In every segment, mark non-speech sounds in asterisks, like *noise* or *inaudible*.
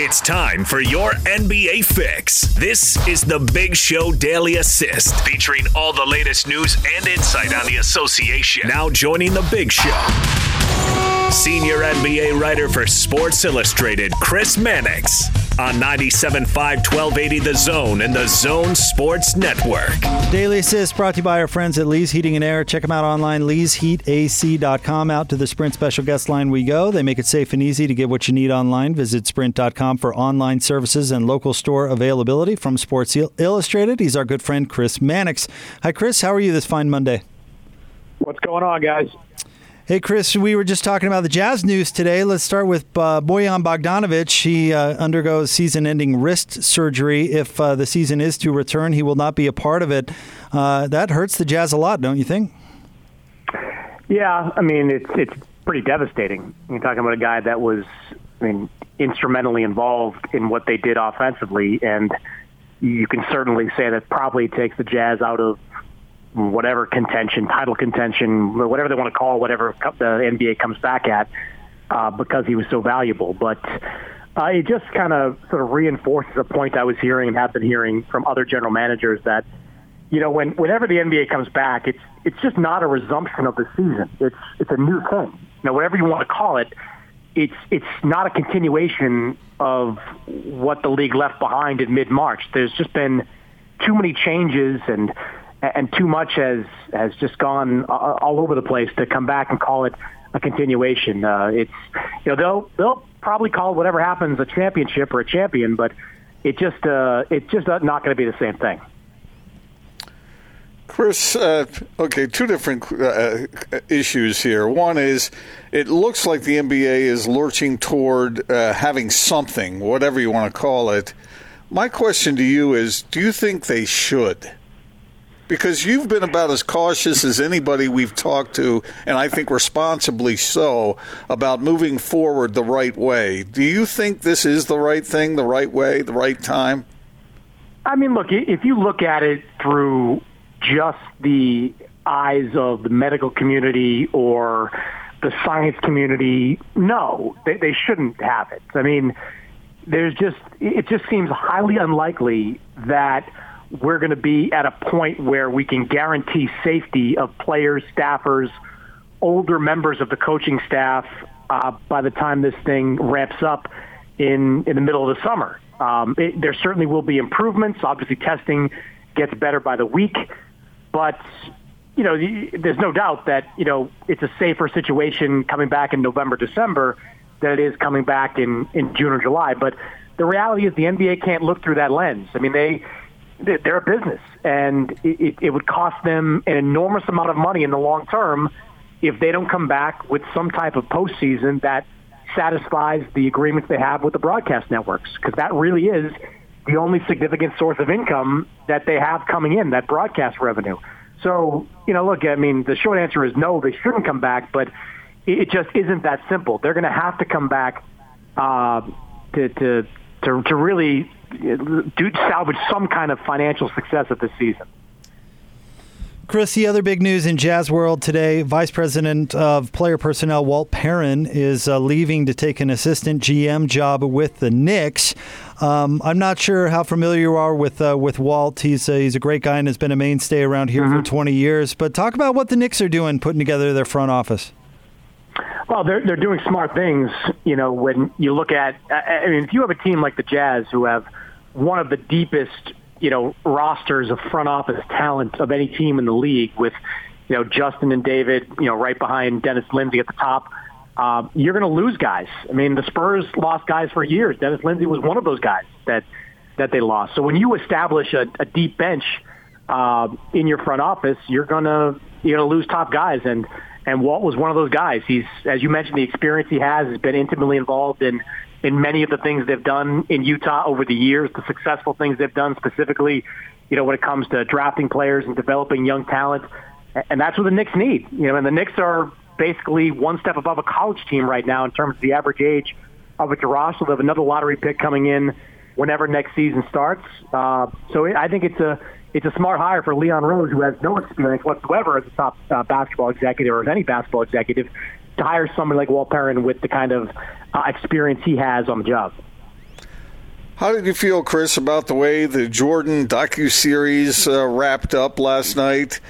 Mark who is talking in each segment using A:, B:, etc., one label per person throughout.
A: It's time for your NBA fix. This is the Big Show Daily Assist, featuring all the latest news and insight on the association. Now joining the Big Show. Senior NBA writer for Sports Illustrated, Chris Mannix, on 97.5 1280 The Zone and the Zone Sports Network.
B: Daily Assist brought to you by our friends at Lee's Heating and Air. Check them out online, leesheatac.com. Out to the Sprint special guest line we go. They make it safe and easy to get what you need online. Visit sprint.com for online services and local store availability. From Sports Illustrated, he's our good friend, Chris Mannix. Hi, Chris. How are you this fine Monday?
C: What's going on, guys?
B: Hey, Chris, we were just talking about the Jazz news today. Let's start with uh, Bojan Bogdanovic. He uh, undergoes season ending wrist surgery. If uh, the season is to return, he will not be a part of it. Uh, that hurts the Jazz a lot, don't you think?
C: Yeah, I mean, it's, it's pretty devastating. You're talking about a guy that was, I mean, instrumentally involved in what they did offensively, and you can certainly say that probably takes the Jazz out of whatever contention, title contention, whatever they want to call it, whatever the NBA comes back at, uh, because he was so valuable. But uh, it just kind of sort of reinforces a point I was hearing and have been hearing from other general managers that, you know, when whenever the NBA comes back, it's it's just not a resumption of the season. It's it's a new thing. Now, whatever you want to call it, it's it's not a continuation of what the league left behind in mid March. There's just been too many changes and and too much has has just gone all over the place to come back and call it a continuation. Uh, it's you know they'll they'll probably call whatever happens a championship or a champion, but it just uh, it's just not going to be the same thing.
D: Chris, uh, okay, two different uh, issues here. One is it looks like the NBA is lurching toward uh, having something, whatever you want to call it. My question to you is do you think they should? Because you've been about as cautious as anybody we've talked to, and I think responsibly so, about moving forward the right way. Do you think this is the right thing, the right way, the right time?
C: I mean, look, if you look at it through just the eyes of the medical community or the science community, no, they, they shouldn't have it. I mean, there's just, it just seems highly unlikely that – we're going to be at a point where we can guarantee safety of players, staffers, older members of the coaching staff uh, by the time this thing ramps up in in the middle of the summer. Um, it, there certainly will be improvements. Obviously, testing gets better by the week, but you know, there's no doubt that you know it's a safer situation coming back in November, December than it is coming back in in June or July. But the reality is the NBA can't look through that lens. I mean, they they're a business, and it, it would cost them an enormous amount of money in the long term if they don't come back with some type of postseason that satisfies the agreements they have with the broadcast networks, because that really is the only significant source of income that they have coming in, that broadcast revenue. So, you know, look, I mean, the short answer is no, they shouldn't come back, but it just isn't that simple. They're going to have to come back uh, to, to to to really do salvage some kind of financial success of this season.
B: Chris, the other big news in Jazz World today Vice President of Player Personnel Walt Perrin is uh, leaving to take an assistant GM job with the Knicks. Um, I'm not sure how familiar you are with uh, with Walt. He's a, he's a great guy and has been a mainstay around here mm-hmm. for 20 years. But talk about what the Knicks are doing, putting together their front office.
C: Well, they're they're doing smart things. You know, when you look at, I mean, if you have a team like the Jazz who have one of the deepest, you know, rosters of front office talent of any team in the league, with you know Justin and David, you know, right behind Dennis Lindsey at the top. Uh, you're going to lose guys. I mean, the Spurs lost guys for years. Dennis Lindsey was one of those guys that that they lost. So when you establish a, a deep bench uh, in your front office, you're gonna you're gonna lose top guys and and Walt was one of those guys. He's, as you mentioned, the experience he has has been intimately involved in in many of the things they've done in Utah over the years, the successful things they've done specifically, you know, when it comes to drafting players and developing young talent. And that's what the Knicks need. You know, and the Knicks are basically one step above a college team right now in terms of the average age of its roster. They have another lottery pick coming in whenever next season starts. Uh, so I think it's a it's a smart hire for Leon Rose, who has no experience whatsoever as a top uh, basketball executive or as any basketball executive, hire somebody like Walt Perrin with the kind of uh, experience he has on the job.
D: How did you feel, Chris, about the way the Jordan docu series uh, wrapped up last night?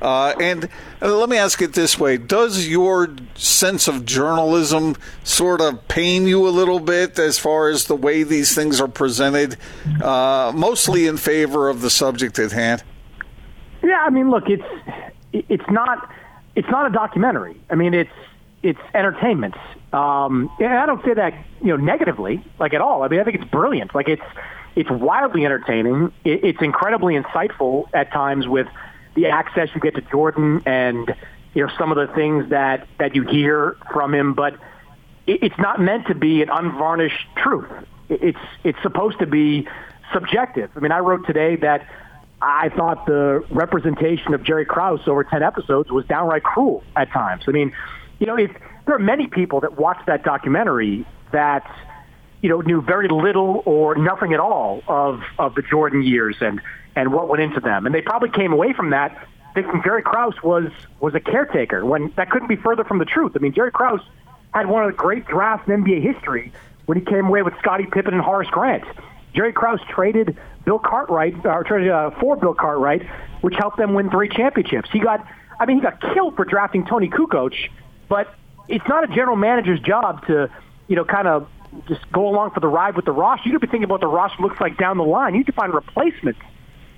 D: Uh, and uh, let me ask it this way: Does your sense of journalism sort of pain you a little bit as far as the way these things are presented, uh, mostly in favor of the subject at hand?
C: Yeah, I mean, look, it's it's not it's not a documentary. I mean, it's it's entertainment. Um, and I don't say that you know negatively, like at all. I mean, I think it's brilliant. Like it's it's wildly entertaining. It, it's incredibly insightful at times with the access you get to Jordan and you know some of the things that that you hear from him. But it, it's not meant to be an unvarnished truth. It's it's supposed to be subjective. I mean, I wrote today that I thought the representation of Jerry Krause over 10 episodes was downright cruel at times. I mean, you know, if there are many people that watched that documentary that, you know, knew very little or nothing at all of, of the Jordan years and, and what went into them. And they probably came away from that thinking Jerry Krause was, was a caretaker when that couldn't be further from the truth. I mean, Jerry Krause had one of the great drafts in NBA history when he came away with Scottie Pippen and Horace Grant. Jerry Krause traded Bill Cartwright, or traded uh, for Bill Cartwright, which helped them win three championships. He got, I mean, he got killed for drafting Toni Kukoc, but it's not a general manager's job to, you know, kind of just go along for the ride with the roster. You to be thinking about the roster looks like down the line. You need to find replacements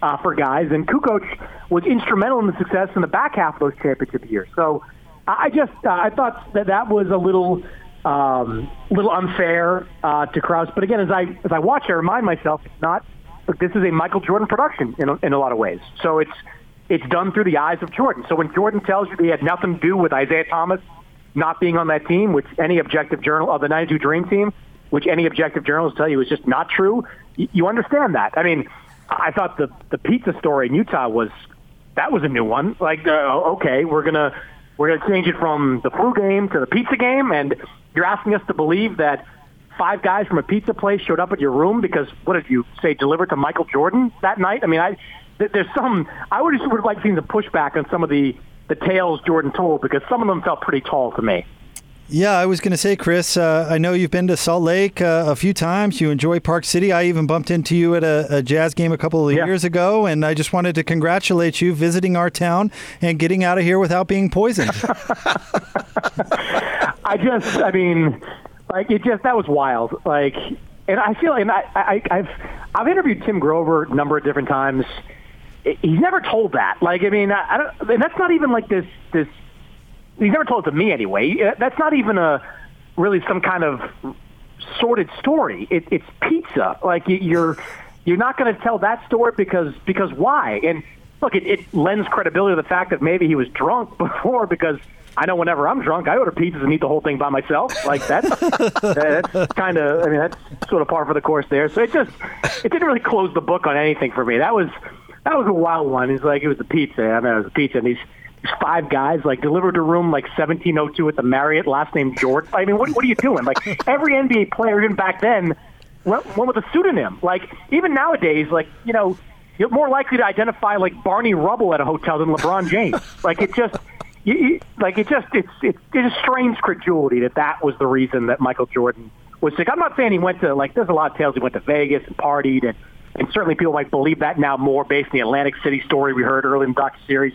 C: uh, for guys, and Kukoc was instrumental in the success in the back half of those championship years. So I just uh, I thought that that was a little um, little unfair uh, to Krause. But again, as I as I watch, I remind myself it's not. Look, this is a Michael Jordan production in a, in a lot of ways. So it's it's done through the eyes of Jordan. So when Jordan tells you that he had nothing to do with Isiah Thomas not being on that team, which any objective journal of the 92 Dream Team, which any objective journalists tell you is just not true, you, understand that. I mean, I thought the the pizza story in Utah was that was a new one. Like, uh, okay, we're gonna we're gonna change it from the flu game to the pizza game, and you're asking us to believe that five guys from a pizza place showed up at your room because what did you say delivered to Michael Jordan that night? I mean, I there's some I would just would have liked seeing the pushback on some of the the tales Jordan told because some of them felt pretty tall to me.
B: Yeah, I was going to say, Chris, uh, I know you've been to Salt Lake uh, a few times. You enjoy Park City. I even bumped into you at a, a Jazz game a couple of yeah. years ago, and I just wanted to congratulate you visiting our town and getting out of here without being poisoned. *laughs*
C: I just, I mean, like it just that was wild. Like, and I feel, and I, I, I've, I've interviewed Tim Grover a number of different times. He's never told that. Like, I mean, I, I don't, and that's not even like this, this he's never told it to me anyway. That's not even a really some kind of sordid story. It, it's pizza. Like you're you're not going to tell that story because because why? And look, it, it lends credibility to the fact that maybe he was drunk *laughs* before because. I know whenever I'm drunk, I order pizzas and eat the whole thing by myself. Like that's *laughs* that's kind of, I mean, that's sort of par for the course there. So it just, it didn't really close the book on anything for me. That was, that was a wild one. He's like, it was a pizza. I mean, it was a pizza, and these, these five guys like delivered to room like 1702 at the Marriott, last name George. I mean, what what are you doing? Like *laughs* every NBA player even back then went, went with a pseudonym. Like even nowadays, like you know, you're more likely to identify like Barney Rubble at a hotel than LeBron James. *laughs* like it just. You, you, like it just it's it's it's just strains credulity that that was the reason that Michael Jordan was sick. I'm not saying he went to like there's a lot of tales he went to Vegas and partied and and certainly people might believe that now more based on the Atlantic City story we heard early in the docu series.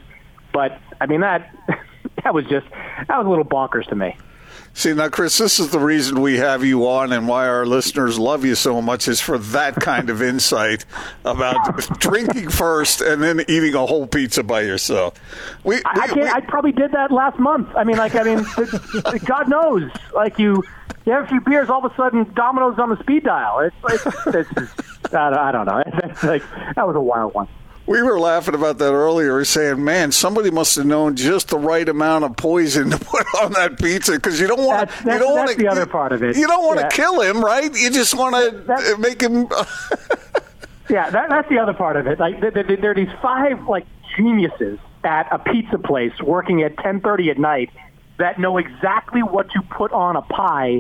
C: But I mean that *laughs* that was just that was a little bonkers to me.
D: See now, Chris, this is the reason we have you on, and why our listeners love you so much is for that *laughs* kind of insight about *laughs* drinking first and then eating a whole pizza by yourself.
C: We, we I, we, I probably did that last month. I mean, like, I mean, God knows, like you, you have a few beers, all of a sudden, Domino's on the speed dial. It's like, *laughs* it's, it's, I don't know. *laughs* That's like that was a wild one.
D: We were laughing about that earlier, saying, "Man, somebody must have known just the right amount of poison to *laughs* put on that pizza because you don't want
C: to. You don't want. The other part of it.
D: You don't want to yeah. kill him, right? You just want to make him.
C: yeah, that, that's the other part of it. Like there, there, there are these five like geniuses at a pizza place working at 10:30 at night that know exactly what to put on a pie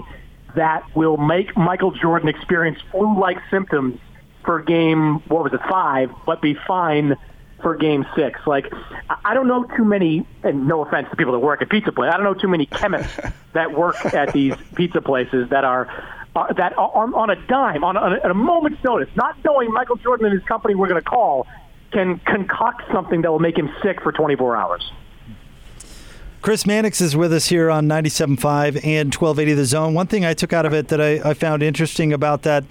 C: that will make Michael Jordan experience flu-like symptoms for game, what was it, five, but be fine for game six. Like, I don't know too many, and no offense to people that work at pizza places, I don't know too many chemists *laughs* that work at these pizza places that are uh, that on, on a dime, on a, at a moment's notice, not knowing Michael Jordan and his company were going to call, can concoct something that will make him sick for 24 hours.
B: Chris Mannix is with us here on 97.5 and 1280 The Zone. One thing I took out of it that I, I, found interesting about that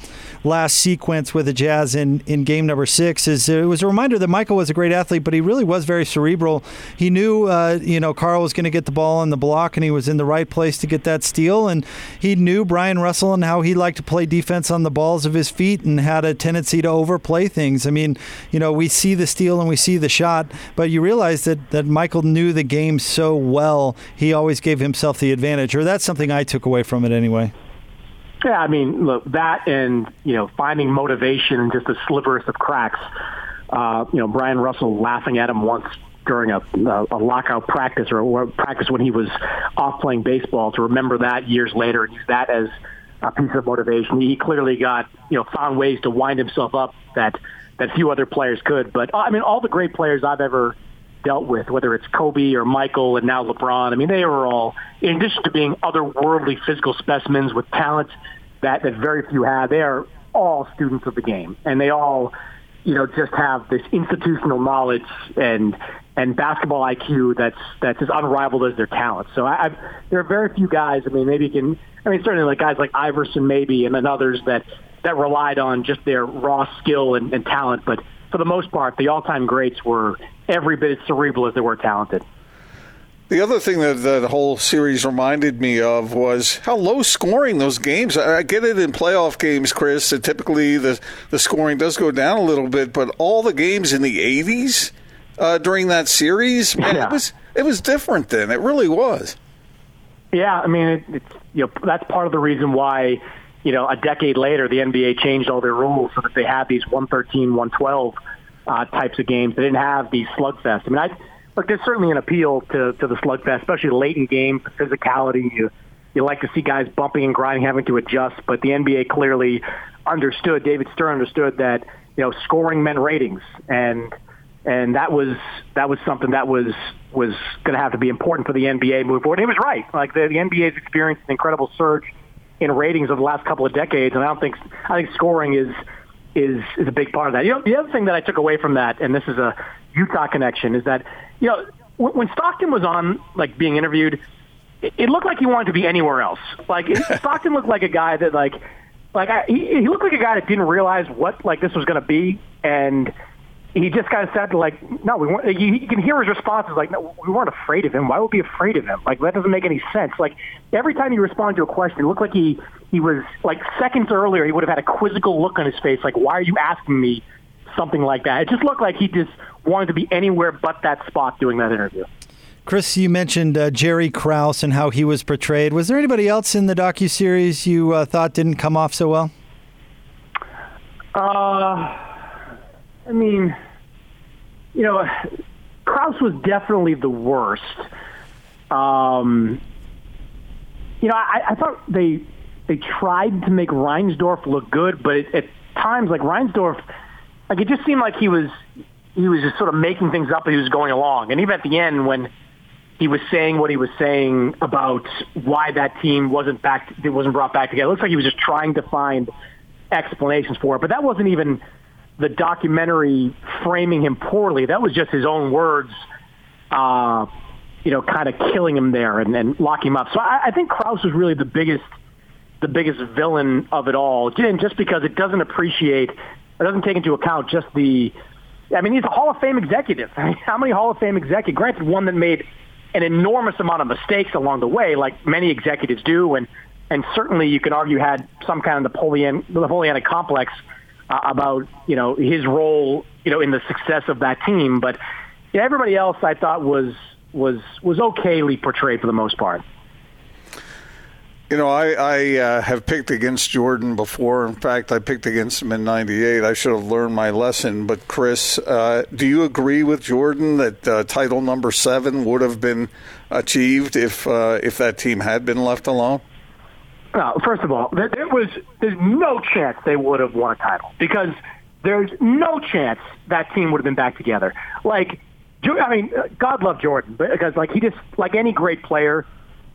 B: last sequence with the Jazz in, in game number six is it was a reminder that Michael was a great athlete, but he really was very cerebral. He knew, uh, you know, Carl was going to get the ball on the block and he was in the right place to get that steal. And he knew Bryon Russell and how he liked to play defense on the balls of his feet and had a tendency to overplay things. I mean, you know, we see the steal and we see the shot, but you realize that, that Michael knew the game so well well, he always gave himself the advantage, or that's something I took away from it anyway.
C: Yeah, I mean, look, that and, you know, finding motivation in just the sliverest of cracks. Uh, you know, Bryon Russell laughing at him once during a, a, lockout practice or a practice when he was off playing baseball to remember that years later and use that as a piece of motivation. He clearly got, you know, found ways to wind himself up that, that few other players could. But, I mean, all the great players I've ever – dealt with, whether it's Kobe or Michael and now LeBron. I mean, they were all, in addition to being otherworldly physical specimens with talent that, that very few have, they are all students of the game. And they all, you know, just have this institutional knowledge and and basketball IQ that's that's as unrivaled as their talent. So I, I've, there are very few guys. I mean, maybe you can. I mean, certainly like guys like Iverson, maybe, and then others that that relied on just their raw skill and, and talent. But for the most part, the all-time greats were every bit as cerebral as they were talented.
D: The other thing that the whole series reminded me of was how low scoring those games. I get it in playoff games, Chris. That typically the the scoring does go down a little bit, but all the games in the '80s uh, during that series, man, yeah. it was it was different then. It really was.
C: Yeah, I mean, it, it's you know that's part of the reason why you know a decade later the NBA changed all their rules so that they had these 113, 112 uh, types of games. They didn't have these slugfest. I mean, I look. There's certainly an appeal to to the slugfest, especially late in games, the physicality. You you like to see guys bumping and grinding, having to adjust. But the NBA clearly understood. David Stern understood that you know scoring meant ratings, and and that was that was something that was was going to have to be important for the NBA moving forward. And he was right. Like the, the NBA's experienced an incredible surge in ratings over the last couple of decades, and I don't think I think scoring is is is a big part of that. You know, the other thing that I took away from that, and this is a Utah connection, is that you know when Stockton was on like being interviewed, it, looked like he wanted to be anywhere else. Like *laughs* Stockton looked like a guy that like like I, he, he looked like a guy that didn't realize what like this was going to be, and he just kind of said like, no, we weren't. You, you can hear his responses like, no, we weren't afraid of him. Why would we be afraid of him? Like that doesn't make any sense. Like every time he responded to a question, it looked like he he was like seconds earlier he would have had a quizzical look on his face, like, why are you asking me something like that? It just looked like he just wanted to be anywhere but that spot doing that interview.
B: Chris, you mentioned uh, Jerry Krause and how he was portrayed. Was there anybody else in the docu series you uh, thought didn't come off so well?
C: Uh, I mean, you know, Krause was definitely the worst. Um, you know, I, I thought they they tried to make Reinsdorf look good, but it, at times, like Reinsdorf, like it just seemed like he was he was just sort of making things up as he was going along. And even at the end, when he was saying what he was saying about why that team wasn't back, it wasn't brought back together. It looks like he was just trying to find explanations for it. But that wasn't even the documentary framing him poorly. That was just his own words, uh, you know, kind of killing him there and, and locking him up. So I, I think Krause was really the biggest, the biggest villain of it all. And just because it doesn't appreciate, it doesn't take into account just the, I mean, he's a Hall of Fame executive. *laughs* I mean, how many Hall of Fame executives? Granted, one that made an enormous amount of mistakes along the way, like many executives do, and and certainly you can argue had some kind of Napoleon Napoleonic complex uh, about you know his role you know in the success of that team. But you know, everybody else I thought was was was okayly portrayed for the most part.
D: You know, I, I uh, have picked against Jordan before. In fact, I picked against him in '98. I should have learned my lesson. But Chris, uh, do you agree with Jordan that uh, title number seven would have been achieved if uh, if that team had been left alone?
C: Well, first of all, there, was there's no chance they would have won a title because there's no chance that team would have been back together. Like, I mean, uh, God love Jordan because like he just like any great player,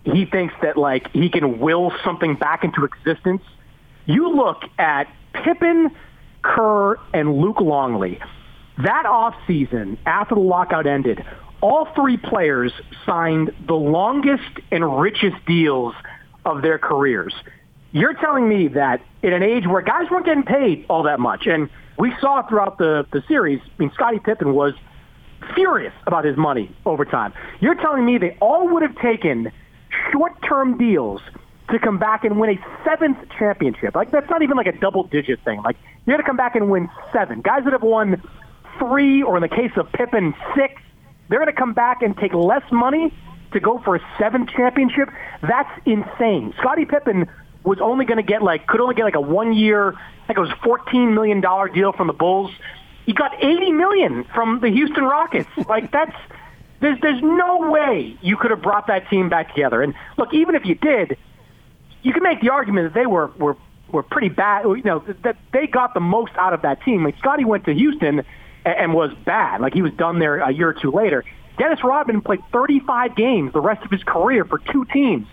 C: he thinks that like he can will something back into existence You look at Pippen, Kerr, and Luke Longley. That offseason, after the lockout ended, all three players signed the longest and richest deals of their careers. You're telling me that in an age where guys weren't getting paid all that much, and we saw throughout the, the series, I mean, Scottie Pippen was furious about his money over time. You're telling me they all would have taken short-term deals to come back and win a seventh championship. Like that's not even like a double-digit thing. Like you're going to come back and win seven. Guys that have won three, or in the case of Pippen, six, they're going to come back and take less money to go for a seventh championship. That's insane. Scottie Pippen was only going to get like could only get like a one year, I think it was fourteen million dollar deal from the Bulls. He got eighty million from the Houston Rockets. *laughs* like that's there's there's no way you could have brought that team back together. And look, even if you did, you can make the argument that they were were were pretty bad. You know that they got the most out of that team. Like Scottie went to Houston and, and was bad. Like he was done there a year or two later. Dennis Rodman played 35 games the rest of his career for two teams.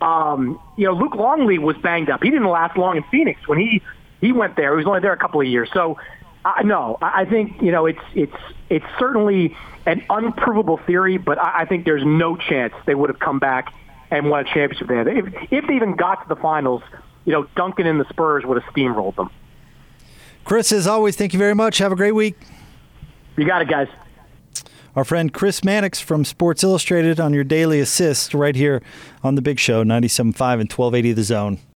C: Um, you know, Luke Longley was banged up. He didn't last long in Phoenix when he he went there. He was only there a couple of years. So, uh, no, I think you know it's it's it's certainly an unprovable theory, but I, I think there's no chance they would have come back and won a championship there. If, if they even got to the finals, you know, Duncan and the Spurs would have steamrolled them.
B: Chris, as always, thank you very much. Have a great week.
C: You got it, guys.
B: Our friend Chris Mannix from Sports Illustrated on your daily assist right here on the Big Show, 97.5 and 1280 The Zone.